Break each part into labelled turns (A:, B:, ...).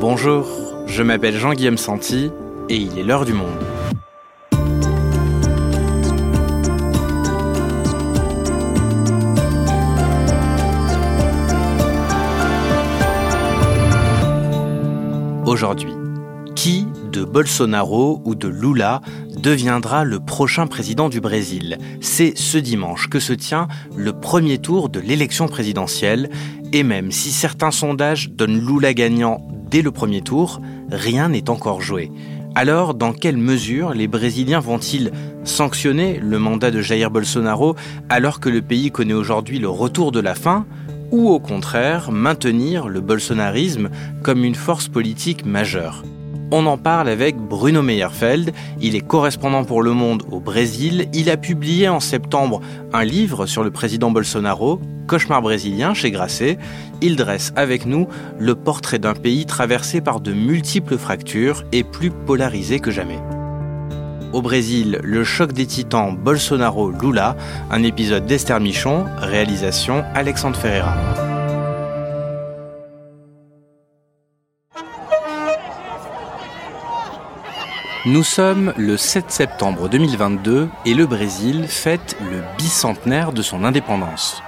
A: Bonjour, je m'appelle Jean-Guillaume Santi et il est l'heure du monde. Aujourd'hui, qui de Bolsonaro ou de Lula deviendra le prochain président du Brésil? C'est ce dimanche que se tient le premier tour de l'élection présidentielle et même si certains sondages donnent Lula gagnant dès le premier tour, rien n'est encore joué. Alors, dans quelle mesure les Brésiliens vont-ils sanctionner le mandat de Jair Bolsonaro alors que le pays connaît aujourd'hui le retour de la faim ou au contraire maintenir le bolsonarisme comme une force politique majeure? On en parle avec Bruno Meyerfeld, il est correspondant pour Le Monde au Brésil, il a publié en septembre un livre sur le président Bolsonaro, Cauchemar brésilien chez Grasset. Il dresse avec nous le portrait d'un pays traversé par de multiples fractures et plus polarisé que jamais. Au Brésil, le choc des titans Bolsonaro-Lula, un épisode d'Esther Michon, réalisation Alexandre Ferreira. Nous sommes le 7 septembre 2022 et le Brésil fête le bicentenaire de son indépendance.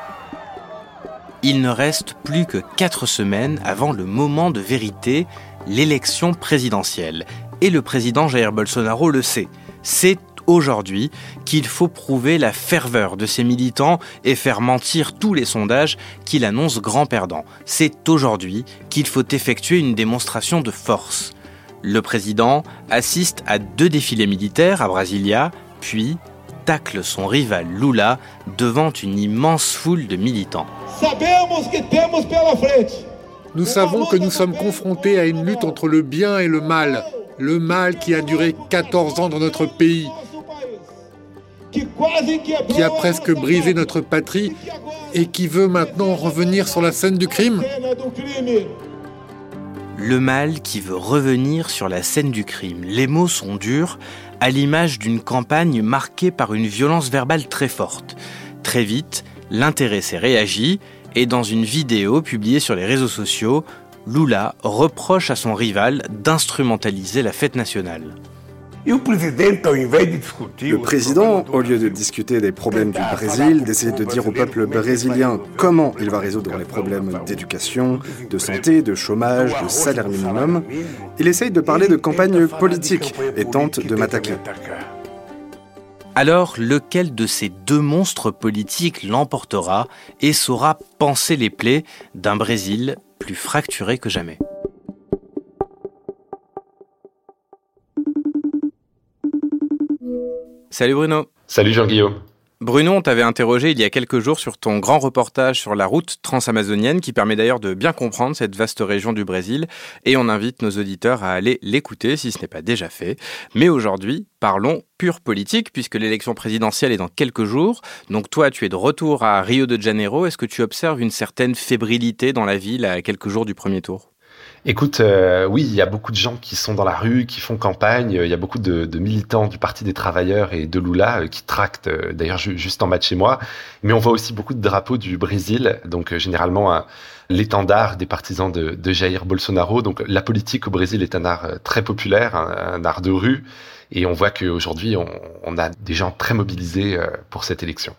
A: Il ne reste plus que 4 semaines avant le moment de vérité, l'élection présidentielle. Et le président Jair Bolsonaro le sait. C'est aujourd'hui qu'il faut prouver la ferveur de ses militants et faire mentir tous les sondages qu'il annonce grand perdant. C'est aujourd'hui qu'il faut effectuer une démonstration de force. Le président assiste à deux défilés militaires à Brasilia, puis tacle son rival Lula devant une immense foule de militants.
B: Nous savons que nous sommes confrontés à une lutte entre le bien et le mal, le mal qui a duré 14 ans dans notre pays, qui a presque brisé notre patrie et qui veut maintenant revenir sur la scène du crime
A: le mal qui veut revenir sur la scène du crime. Les mots sont durs, à l'image d'une campagne marquée par une violence verbale très forte. Très vite, l'intéressé réagit et dans une vidéo publiée sur les réseaux sociaux, Lula reproche à son rival d'instrumentaliser la fête nationale.
C: Le président, au lieu de discuter des problèmes du Brésil, d'essayer de dire au peuple brésilien comment il va résoudre les problèmes d'éducation, de santé, de chômage, de salaire minimum, il essaye de parler de campagne politique et tente de m'attaquer.
A: Alors, lequel de ces deux monstres politiques l'emportera et saura penser les plaies d'un Brésil plus fracturé que jamais? Salut Bruno.
D: Salut Jean-Guillaume.
A: Bruno, on t'avait interrogé il y a quelques jours sur ton grand reportage sur la route transamazonienne qui permet d'ailleurs de bien comprendre cette vaste région du Brésil et on invite nos auditeurs à aller l'écouter si ce n'est pas déjà fait. Mais aujourd'hui, parlons pure politique puisque l'élection présidentielle est dans quelques jours. Donc toi, tu es de retour à Rio de Janeiro. Est-ce que tu observes une certaine fébrilité dans la ville à quelques jours du premier tour?
D: Écoute, euh, oui, il y a beaucoup de gens qui sont dans la rue, qui font campagne. Il y a beaucoup de, militants du Parti des Travailleurs et de Lula euh, qui tractent, euh, d'ailleurs, juste en bas de chez moi. Mais on voit aussi beaucoup de drapeaux du Brésil, donc généralement l'étendard des partisans de, Jair Bolsonaro. Donc la politique au Brésil est un art très populaire, un, art de rue. Et on voit qu'aujourd'hui, on, on a des gens très mobilisés pour cette élection.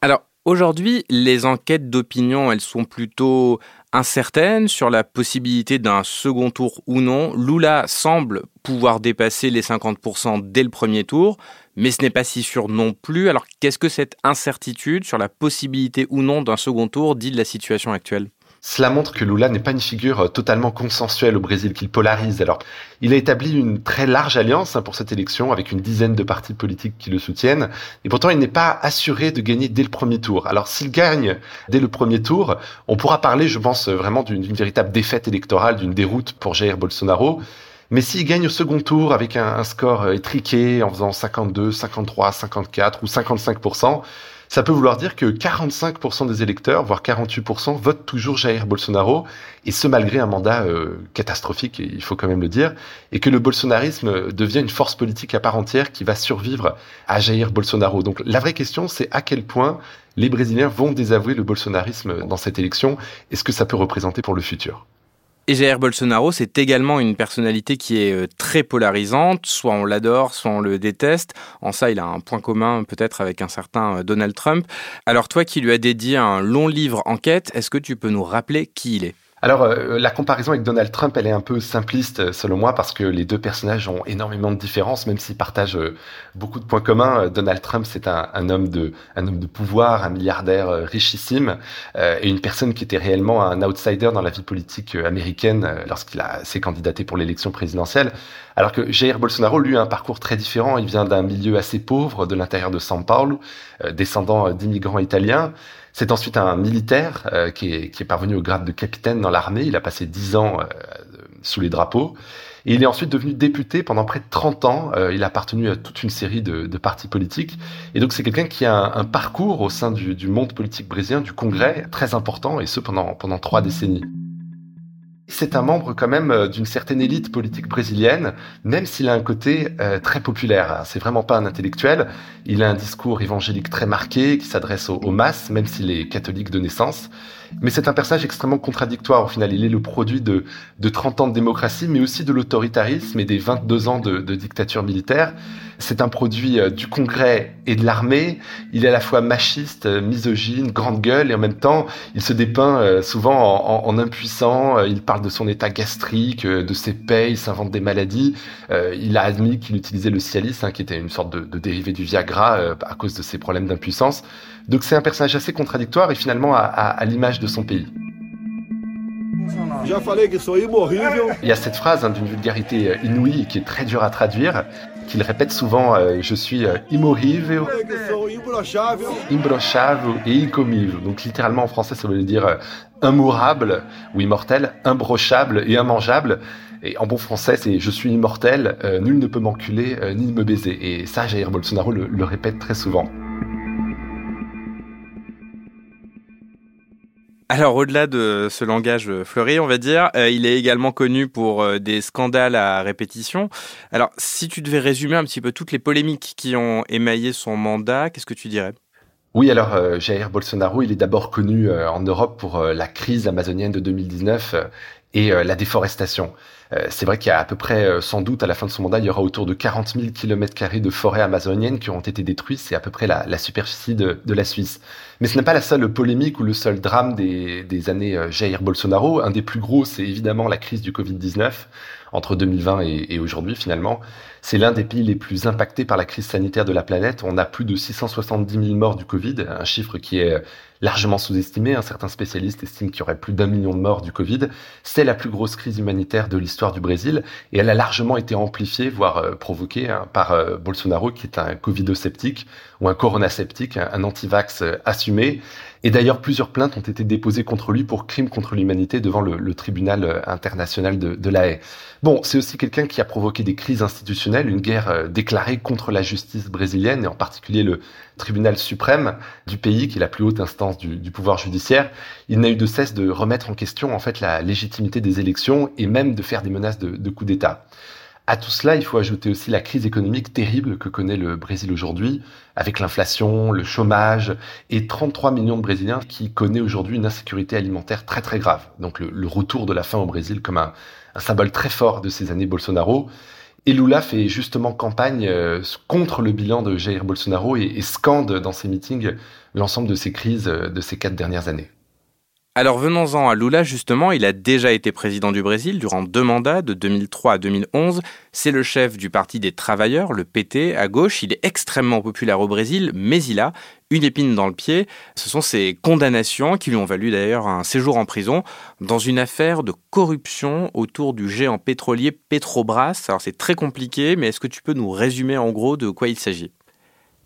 A: Alors, Aujourd'hui, les enquêtes d'opinion, elles sont plutôt incertaines sur la possibilité d'un second tour ou non. Lula semble pouvoir dépasser les 50% dès le premier tour, mais ce n'est pas si sûr non plus. Alors qu'est-ce que cette incertitude sur la possibilité ou non d'un second tour dit de la situation actuelle?
D: Cela montre que Lula n'est pas une figure euh, totalement consensuelle au Brésil, qu'il polarise. Alors, il a établi une très large alliance hein, pour cette élection, avec une dizaine de partis politiques qui le soutiennent, et pourtant il n'est pas assuré de gagner dès le premier tour. Alors, s'il gagne dès le premier tour, on pourra parler, je pense, vraiment d'une véritable défaite électorale, d'une déroute pour Jair Bolsonaro. Mais s'il gagne au second tour avec un, un score euh, étriqué en faisant 52, 53, 54 ou 55 ça peut vouloir dire que 45% des électeurs, voire 48%, votent toujours Jair Bolsonaro, et ce malgré un mandat euh, catastrophique, il faut quand même le dire, et que le bolsonarisme devient une force politique à part entière qui va survivre à Jair Bolsonaro. Donc la vraie question, c'est à quel point les Brésiliens vont désavouer le bolsonarisme dans cette élection, et ce que ça peut représenter pour le futur.
A: Et Jair Bolsonaro, c'est également une personnalité qui est euh, très polarisante. Soit on l'adore, soit on le déteste. En ça, il a un point commun peut-être avec un certain euh, Donald Trump. Alors toi qui lui as dédié un long livre enquête, est-ce que tu peux nous rappeler qui il est?
D: Alors, euh, la comparaison avec Donald Trump, elle est un peu simpliste, euh, selon moi, parce que les deux personnages ont énormément de différences, même s'ils partagent euh, beaucoup de points communs. Donald Trump, c'est un, un, homme de, un homme de pouvoir, un milliardaire richissime, et une personne qui était réellement un outsider dans la vie politique américaine lorsqu'il a s'est candidaté pour l'élection présidentielle. Alors que Jair Bolsonaro, lui, a un parcours très différent. Il vient d'un milieu assez pauvre de l'intérieur de São Paulo, descendant d'immigrants italiens. C'est ensuite un militaire euh, qui, est, qui, est, parvenu au grade de capitaine dans l'armée. Il a passé dix ans euh, sous les drapeaux. Et il est ensuite devenu député pendant près de 30 ans. Euh, il a appartenu à toute une série de, de partis politiques. Et donc c'est quelqu'un qui a un, un, parcours au sein du, du monde politique brésilien, du Congrès, très important, et ce pendant, pendant trois décennies. C'est un membre quand même euh, d'une certaine élite politique brésilienne, même s'il a un côté euh, très populaire. C'est vraiment pas un intellectuel. Il a un discours évangélique très marqué qui s'adresse aux, masses, même s'il est catholique de naissance. Mais c'est un personnage extrêmement contradictoire. Au final, il est le produit de, de 30 ans de démocratie, mais aussi de l'autoritarisme et des 22 ans de, de dictature militaire. C'est un produit euh, du Congrès et de l'armée. Il est à la fois machiste, euh, misogyne, grande gueule, et en même temps, il se dépeint euh, souvent en, impuissant. Il parle de son état gastrique, de ses payes, il s'invente des maladies. Il a admis qu'il utilisait le Cialis, hein, qui était une sorte de, dérivé du Viagra à cause de ses problèmes d'impuissance. Donc c'est un personnage assez contradictoire et finalement à l'image de son pays. Il y a cette phrase hein, d'une vulgarité euh, inouïe qui est très dure à traduire, qu'il répète souvent euh, Je suis euh, imorrível, imbrochável et incomível. Donc littéralement en français ça veut dire euh, immourable ou immortel, imbrochable et immangeable. Et en bon français, c'est je suis immortel, nul ne peut m'enculer ni me baiser. Et ça, Jair Bolsonaro le répète très souvent.
A: Alors au-delà de ce langage fleuri, on va dire, euh, il est également connu pour euh, des scandales à répétition. Alors si tu devais résumer un petit peu toutes les polémiques qui ont émaillé son mandat, qu'est-ce que tu dirais?
D: Oui, alors euh, Jair Bolsonaro, il est d'abord connu en Europe pour la crise amazonienne de 2019 et la déforestation. Euh, c'est vrai qu'il y a à peu près, euh, sans doute, à la fin de son mandat, il y aura autour de 40 000 km de forêt amazonienne qui auront été détruites. C'est à peu près la, la superficie de, de, la Suisse. Mais ce n'est pas la seule polémique ou le seul drame des, des années euh, Jair Bolsonaro. Un des plus gros, c'est évidemment la crise du Covid-19 entre 2020 et, et aujourd'hui finalement. C'est l'un des pays les plus impactés par la crise sanitaire de la planète. On a plus de 670 000 morts du Covid, un chiffre qui est largement sous-estimé. Un certain spécialiste estime qu'il y aurait plus d'un million de morts du Covid. C'est la plus grosse crise humanitaire de l'histoire du Brésil et elle a largement été amplifiée, voire euh, provoquée hein, par euh, Bolsonaro, qui est un covidosceptique ou un coronasceptique, un, un anti-vax euh, assumé. Et d'ailleurs, plusieurs plaintes ont été déposées contre lui pour crimes contre l'humanité devant le, tribunal international de, La Haye. Bon, c'est aussi quelqu'un qui a provoqué des crises institutionnelles, une guerre déclarée contre la justice brésilienne et en particulier le tribunal suprême du pays, qui est la plus haute instance du, du pouvoir judiciaire. Il n'a eu de cesse de remettre en question en fait la légitimité des élections et même de faire des menaces de, de coup d'État. À tout cela, il faut ajouter aussi la crise économique terrible que connaît le Brésil aujourd'hui, avec l'inflation, le chômage et 33 millions de Brésiliens qui connaissent aujourd'hui une insécurité alimentaire très très grave. Donc le, retour de la faim au Brésil comme un, symbole très fort de ces années Bolsonaro. Et Lula fait justement campagne euh, contre le bilan de Jair Bolsonaro et, et scande dans ses meetings l'ensemble de ces crises euh, de ces quatre dernières années.
A: Alors venons-en à Lula, justement, il a déjà été président du Brésil durant deux mandats, de 2003 à 2011. C'est le chef du Parti des Travailleurs, le PT, à gauche. Il est extrêmement populaire au Brésil, mais il a une épine dans le pied. Ce sont ses condamnations qui lui ont valu d'ailleurs un séjour en prison dans une affaire de corruption autour du géant pétrolier Petrobras. Alors c'est très compliqué, mais est-ce que tu peux nous résumer en gros de quoi il s'agit?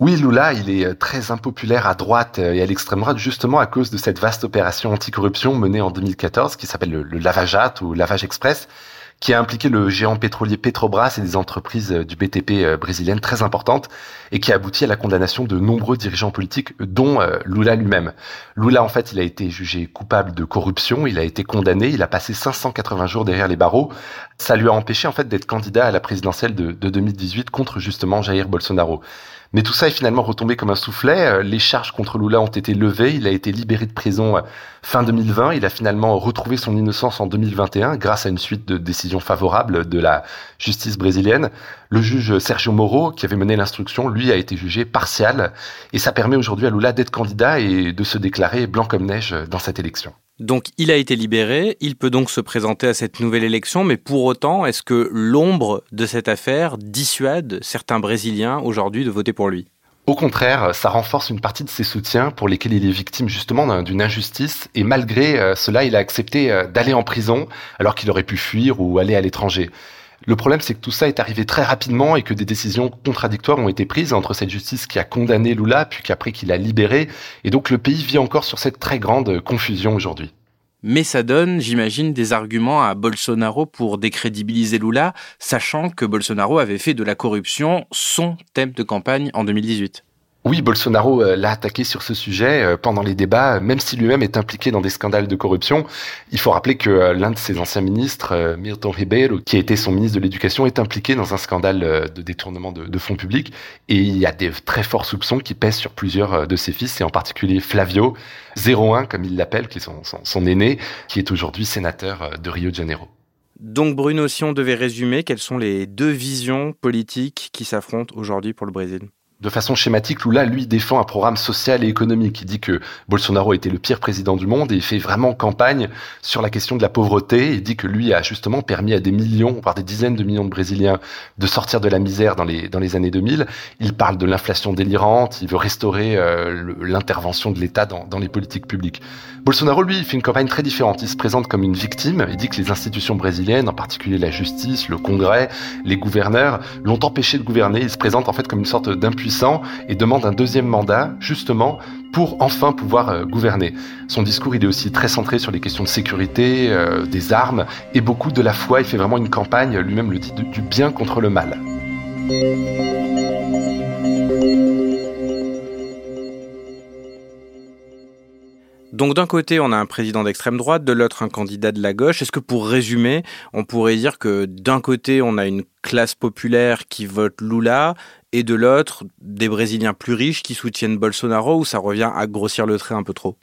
D: Oui, Lula, il est euh, très impopulaire à droite euh, et à l'extrême droite, justement à cause de cette vaste opération anticorruption menée en 2014, qui s'appelle le, le Lavajat ou Lavage Express, qui a impliqué le géant pétrolier Petrobras et des entreprises euh, du BTP brésiliennes très importantes et qui a abouti à la condamnation de nombreux dirigeants politiques, dont Lula lui-même. Lula, en fait, il a été jugé coupable de corruption, il a été condamné, il a passé 580 jours derrière les barreaux. Ça lui a empêché, en fait, d'être candidat à la présidentielle de, de 2018 contre justement Jair Bolsonaro. Mais tout ça est finalement retombé comme un soufflet. Euh, les charges contre Lula ont été levées. Il a été libéré de prison euh, fin 2020. Il a finalement retrouvé son innocence en 2021 grâce à une suite de décisions favorables de la justice brésilienne. Le juge Sergio Moro, qui avait mené l'instruction, lui a été jugé partial. Et ça permet aujourd'hui à Lula d'être candidat et de se déclarer blanc comme neige dans cette élection.
A: Donc il a été libéré, il peut donc se présenter à cette nouvelle élection, mais pour autant, est-ce que l'ombre de cette affaire dissuade certains Brésiliens aujourd'hui de voter pour lui?
D: Au contraire, ça renforce une partie de ses soutiens pour lesquels il est victime justement d'une injustice. Et malgré euh, cela, il a accepté euh, d'aller en prison alors qu'il aurait pu fuir ou aller à l'étranger. Le problème, c'est que tout ça est arrivé très rapidement et que des décisions contradictoires ont été prises entre cette justice qui a condamné Lula, puis qu'après qu'il a libéré. Et donc le pays vit encore sur cette très grande confusion aujourd'hui.
A: Mais ça donne, j'imagine, des arguments à Bolsonaro pour décrédibiliser Lula, sachant que Bolsonaro avait fait de la corruption son thème de campagne en 2018.
D: Oui, Bolsonaro euh, l'a attaqué sur ce sujet euh, pendant les débats, même si lui-même est impliqué dans des scandales de corruption. Il faut rappeler que euh, l'un de ses anciens ministres, Milton Ribeiro, qui a été son ministre de l'Éducation, est impliqué dans un scandale de détournement de, fonds publics. Et il y a des très forts soupçons qui pèsent sur plusieurs de ses fils, et en particulier Flavio, 01 comme il l'appelle, qui est son aîné, qui est aujourd'hui sénateur de Rio de Janeiro.
A: Donc Bruno, si on devait résumer, quelles sont les deux visions politiques qui s'affrontent aujourd'hui pour le Brésil?
D: De façon schématique, Lula, lui, défend un programme social et économique. Il dit que Bolsonaro était le pire président du monde et il fait vraiment campagne sur la question de la pauvreté. Il dit que lui a justement permis à des millions, voire des dizaines de millions de Brésiliens de sortir de la misère dans les, années 2000. Il parle de l'inflation délirante, il veut restaurer euh, l'intervention de l'État dans, les politiques publiques. Bolsonaro, lui, fait une campagne très différente. Il se présente comme une victime. Il dit que les institutions brésiliennes, en particulier la justice, le Congrès, les gouverneurs, l'ont empêché de gouverner. Il se présente en fait comme une sorte d'impuissance et demande un deuxième mandat, justement, pour enfin pouvoir euh, gouverner. Son discours, il est aussi très centré sur les questions de sécurité, euh, des armes, et beaucoup de la foi. Il fait vraiment une campagne, lui-même le dit, du bien contre le mal.
A: Donc d'un côté, on a un président d'extrême droite, de l'autre un candidat de la gauche. Est-ce que pour résumer, on pourrait dire que d'un côté, on a une classe populaire qui vote Lula et de l'autre, des Brésiliens plus riches qui soutiennent Bolsonaro ou ça revient à grossir le trait un peu trop?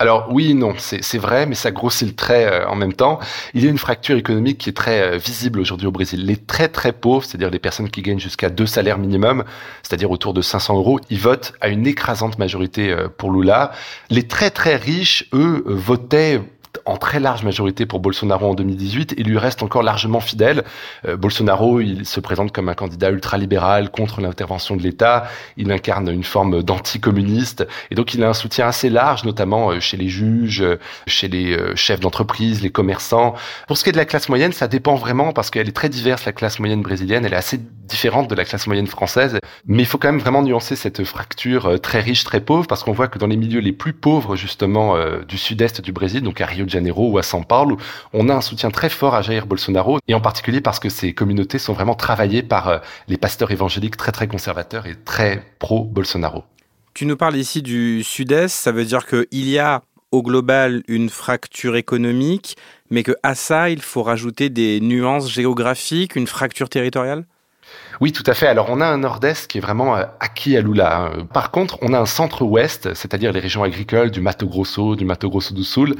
D: Alors oui, non, c'est vrai, mais ça grossit le trait euh, en même temps. Il y a une fracture économique qui est très euh, visible aujourd'hui au Brésil. Les très très pauvres, c'est-à-dire les personnes qui gagnent jusqu'à deux salaires minimum, c'est-à-dire autour de 500 euros, ils votent à une écrasante majorité euh, pour Lula. Les très très riches, eux, votaient en très large majorité pour Bolsonaro en 2018 et lui reste encore largement fidèle. Euh, Bolsonaro, il se présente comme un candidat ultralibéral contre l'intervention de l'État. Il incarne une forme d'anticommuniste et donc il a un soutien assez large, notamment euh, chez les juges, chez les euh, chefs d'entreprise, les commerçants. Pour ce qui est de la classe moyenne, ça dépend vraiment parce qu'elle est très diverse, la classe moyenne brésilienne. Elle est assez différente de la classe moyenne française. Mais il faut quand même vraiment nuancer cette fracture très riche, très pauvre parce qu'on voit que dans les milieux les plus pauvres, justement, du sud-est du Brésil, donc à Rio ou à São Paulo, on a un soutien très fort à Jair Bolsonaro, et en particulier parce que ces communautés sont vraiment travaillées par euh, les pasteurs évangéliques très très conservateurs et très pro-Bolsonaro.
A: Tu nous parles ici du sud-est, ça veut dire qu'il y a au global une fracture économique, mais que à ça, il faut rajouter des nuances géographiques, une fracture territoriale?
D: Oui, tout à fait. Alors, on a un nord-est qui est vraiment euh, acquis à Lula. Hein. Par contre, on a un centre-ouest, c'est-à-dire les régions agricoles du Mato Grosso, du Mato Grosso do Sul,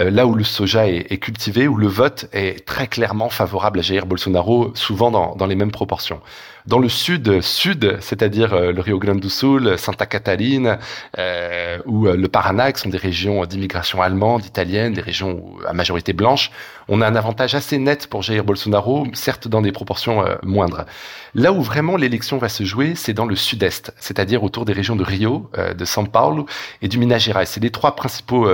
D: euh, là où le soja est, cultivé, où le vote est très clairement favorable à Jair Bolsonaro, souvent dans les mêmes proportions. Dans le sud-sud, c'est-à-dire euh, le Rio Grande do Sul, Santa Catarina euh, ou le Paraná, qui sont des régions d'immigration allemande, italienne, des régions à majorité blanche, on a un avantage assez net pour Jair Bolsonaro, certes dans des proportions moindres. Là où vraiment l'élection va se jouer, c'est dans le sud-est, c'est-à-dire autour des régions de Rio, de São Paulo et du Minas Gerais. C'est les trois principaux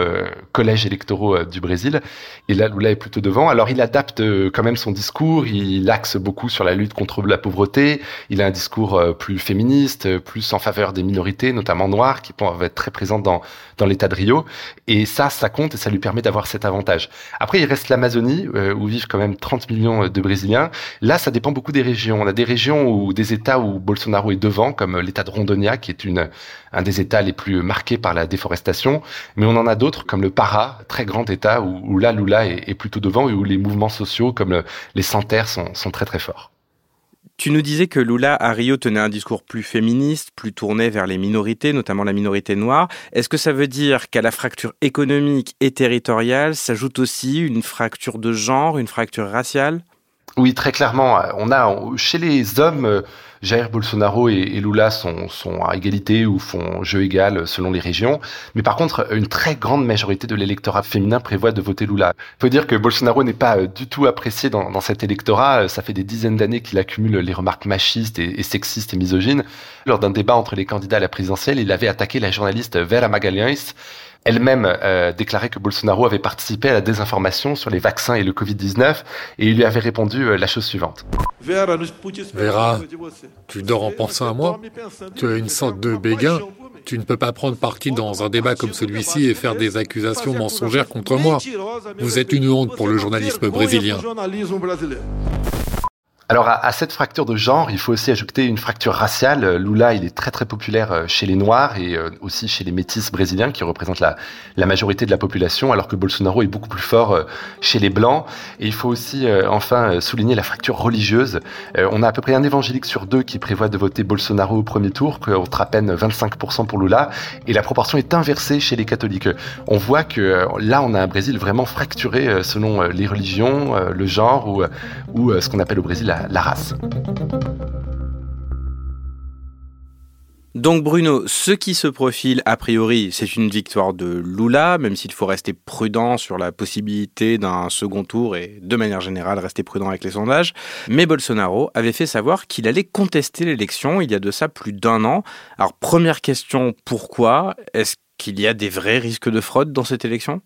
D: collèges électoraux du Brésil. Et là, Lula est plutôt devant. Alors, il adapte quand même son discours, il axe beaucoup sur la lutte contre la pauvreté, il a un discours euh, plus féministe, euh, plus en faveur des minorités, notamment noires, qui peuvent être très présentes dans, dans l'État de Rio. Et ça, ça compte et ça lui permet d'avoir cet avantage. Après, il reste l'Amazonie, euh, où vivent quand même 30 millions de Brésiliens. Là, ça dépend beaucoup des régions. On a des régions ou des États où Bolsonaro est devant, comme l'État de Rondonia, qui est un des États les plus marqués par la déforestation. Mais on en a d'autres, comme le Para, très grand État, où, là, Lula est, plutôt devant et où les mouvements sociaux, comme les sans sont, sont très très forts.
A: Tu nous disais que Lula à Rio tenait un discours plus féministe, plus tourné vers les minorités, notamment la minorité noire. Est-ce que ça veut dire qu'à la fracture économique et territoriale s'ajoute aussi une fracture de genre, une fracture raciale?
D: Oui, très clairement. On a chez les hommes Jair Bolsonaro et, Lula sont, à égalité ou font jeu égal selon les régions. Mais par contre, une très grande majorité de l'électorat féminin prévoit de voter Lula. Il faut dire que Bolsonaro n'est pas euh, du tout apprécié dans, dans cet électorat. Ça fait des dizaines d'années qu'il accumule les remarques machistes et, et, sexistes et misogynes. Lors d'un débat entre les candidats à la présidentielle, il avait attaqué la journaliste Vera Magalhães elle-même euh, déclarait que Bolsonaro avait participé à la désinformation sur les vaccins et le Covid-19 et il lui avait répondu euh, la chose suivante.
B: Vera, tu dors en pensant à moi Tu as une sorte de béguin tu ne peux pas prendre parti dans un débat comme celui-ci et faire des accusations mensongères contre moi. Vous êtes une honte pour le journalisme brésilien.
D: Alors à, cette fracture de genre, il faut aussi ajouter une fracture raciale. Lula, il est très très populaire euh, chez les Noirs et euh, aussi chez les métis brésiliens qui représentent la, majorité de la population, alors que Bolsonaro est beaucoup plus fort euh, chez les Blancs. Et il faut aussi enfin souligner la fracture religieuse. On a à peu près un évangélique sur deux qui prévoit de voter Bolsonaro au premier tour, contre à peine 25% pour Lula, et la proportion est inversée chez les catholiques. On voit que là, on a un Brésil vraiment fracturé selon les religions, le genre ou, ou ce qu'on appelle au Brésil la la, race.
A: Donc Bruno, ce qui se profile a priori, c'est une victoire de Lula, même s'il faut rester prudent sur la possibilité d'un second tour et de manière générale rester prudent avec les sondages. Mais Bolsonaro avait fait savoir qu'il allait contester l'élection il y a de ça plus d'un an. Alors première question, pourquoi? Est-ce qu'il y a des vrais risques de fraude dans cette élection?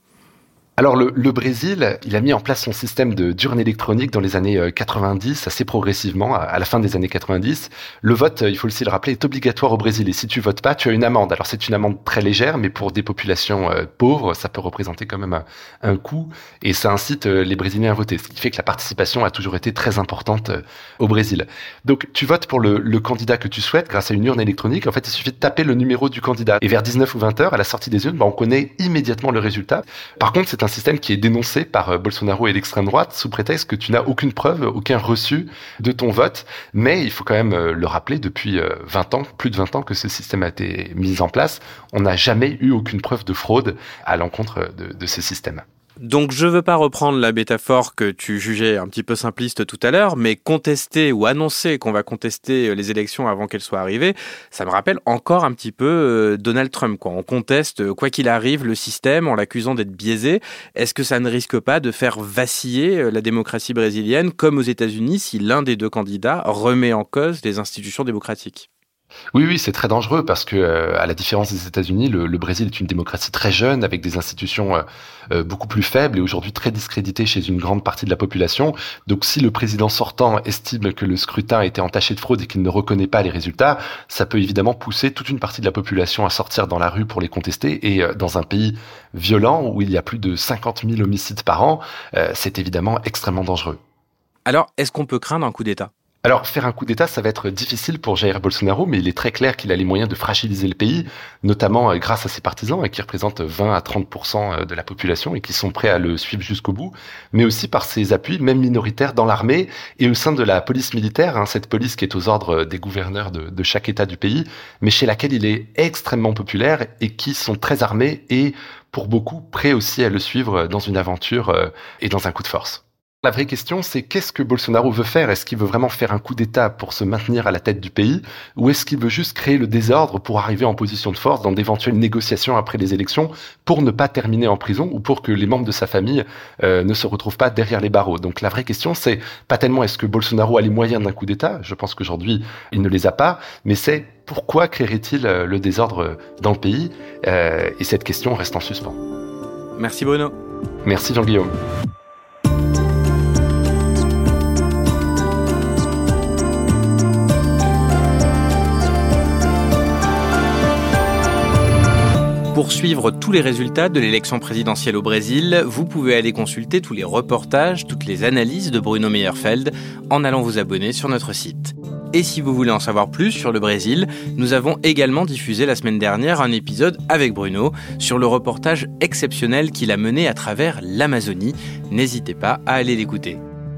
D: Alors le, le, Brésil, il a mis en place son système de d'urne électronique dans les années 90, euh, assez progressivement, à la fin des années 90. Le vote, euh, il faut aussi le rappeler, est obligatoire au Brésil et si tu votes pas, tu as une amende. Alors c'est une amende très légère, mais pour des populations euh, pauvres, ça peut représenter quand même un, coût et ça incite les Brésiliens à voter, ce qui fait que la participation a toujours été très importante au Brésil. Donc tu votes pour le, le, candidat que tu souhaites grâce à une urne électronique. En fait, il suffit de taper le numéro du candidat et vers 19 ou 20 heures, à la sortie des urnes, bah, on connaît immédiatement le résultat. Par contre, c'est un système qui est dénoncé par euh, Bolsonaro et l'extrême droite sous prétexte que tu n'as aucune preuve, aucun reçu de ton vote. Mais il faut quand même euh, le rappeler, depuis 20 euh, ans, plus de 20 ans que ce système a été mis en place, on n'a jamais eu aucune preuve de fraude à l'encontre de, de ce système.
A: Donc je veux pas reprendre la métaphore que tu jugeais un petit peu simpliste tout à l'heure, mais contester ou annoncer qu'on va contester euh, les élections avant qu'elles soient arrivées, ça me rappelle encore un petit peu euh, Donald Trump. Quoi. On conteste, euh, quoi qu'il arrive, le système en l'accusant d'être biaisé. Est-ce que ça ne risque pas de faire vaciller la démocratie brésilienne comme aux États-Unis si l'un des deux candidats remet en cause les institutions démocratiques?
D: Oui, oui, c'est très dangereux parce que, euh, à la différence des États-Unis, le, Brésil est une démocratie très jeune avec des institutions euh, euh, beaucoup plus faibles et aujourd'hui très discréditées chez une grande partie de la population. Donc, si le président sortant estime que le scrutin a été entaché de fraude et qu'il ne reconnaît pas les résultats, ça peut évidemment pousser toute une partie de la population à sortir dans la rue pour les contester. Et dans un pays violent où il y a plus de 50 000 homicides par an, c'est évidemment extrêmement dangereux.
A: Alors, est-ce qu'on peut craindre un coup d'État?
D: Alors, faire un coup d'État, ça va être difficile pour Jair Bolsonaro, mais il est très clair qu'il a les moyens de fragiliser le pays, notamment euh, grâce à ses partisans, hein, qui représentent 20 à 30 euh, de la population et qui sont prêts à le suivre jusqu'au bout, mais aussi par ses appuis, même minoritaires, dans l'armée et au sein de la police militaire, hein, cette police qui est aux ordres des gouverneurs de, chaque État du pays, mais chez laquelle il est extrêmement populaire et qui sont très armés et, pour beaucoup, prêts aussi à le suivre dans une aventure euh, et dans un coup de force. La vraie question, c'est qu'est-ce que Bolsonaro veut faire? Est-ce qu'il veut vraiment faire un coup d'État pour se maintenir à la tête du pays? Ou est-ce qu'il veut juste créer le désordre pour arriver en position de force dans d'éventuelles négociations après les élections pour ne pas terminer en prison ou pour que les membres de sa famille euh, ne se retrouvent pas derrière les barreaux? Donc la vraie question, c'est pas tellement est-ce que Bolsonaro a les moyens d'un coup d'État Je pense qu'aujourd'hui, il ne les a pas, mais c'est pourquoi créerait-il euh, le désordre dans le pays? Euh, Et cette question reste en suspens.
A: Merci Bruno.
D: Merci Jean-Guillaume.
A: Pour suivre tous les résultats de l'élection présidentielle au Brésil, vous pouvez aller consulter tous les reportages, toutes les analyses de Bruno Meyerfeld en allant vous abonner sur notre site. Et si vous voulez en savoir plus sur le Brésil, nous avons également diffusé la semaine dernière un épisode avec Bruno sur le reportage exceptionnel qu'il a mené à travers l'Amazonie. N'hésitez pas à aller l'écouter.